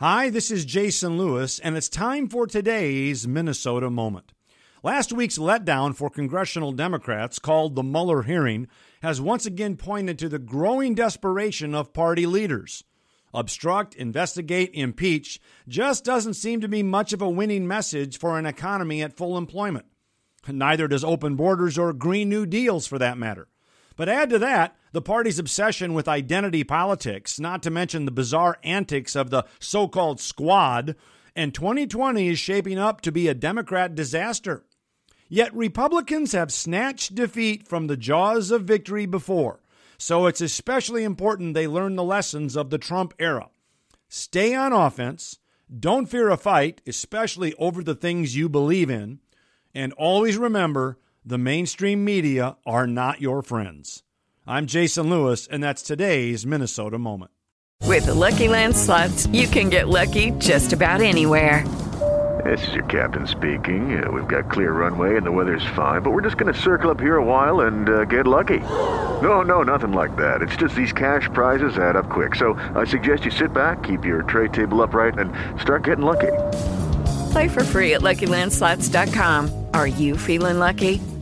Hi, this is Jason Lewis, and it's time for today's Minnesota Moment. Last week's letdown for congressional Democrats, called the Mueller hearing, has once again pointed to the growing desperation of party leaders. Obstruct, investigate, impeach just doesn't seem to be much of a winning message for an economy at full employment. Neither does open borders or Green New Deals for that matter. But add to that the party's obsession with identity politics, not to mention the bizarre antics of the so called squad, and 2020 is shaping up to be a Democrat disaster. Yet Republicans have snatched defeat from the jaws of victory before, so it's especially important they learn the lessons of the Trump era. Stay on offense, don't fear a fight, especially over the things you believe in, and always remember the mainstream media are not your friends. I'm Jason Lewis, and that's today's Minnesota Moment. With the Lucky Land slots, you can get lucky just about anywhere. This is your captain speaking. Uh, we've got clear runway and the weather's fine, but we're just going to circle up here a while and uh, get lucky. No, no, nothing like that. It's just these cash prizes add up quick. So I suggest you sit back, keep your tray table upright, and start getting lucky. Play for free at LuckyLandSlots.com. Are you feeling lucky?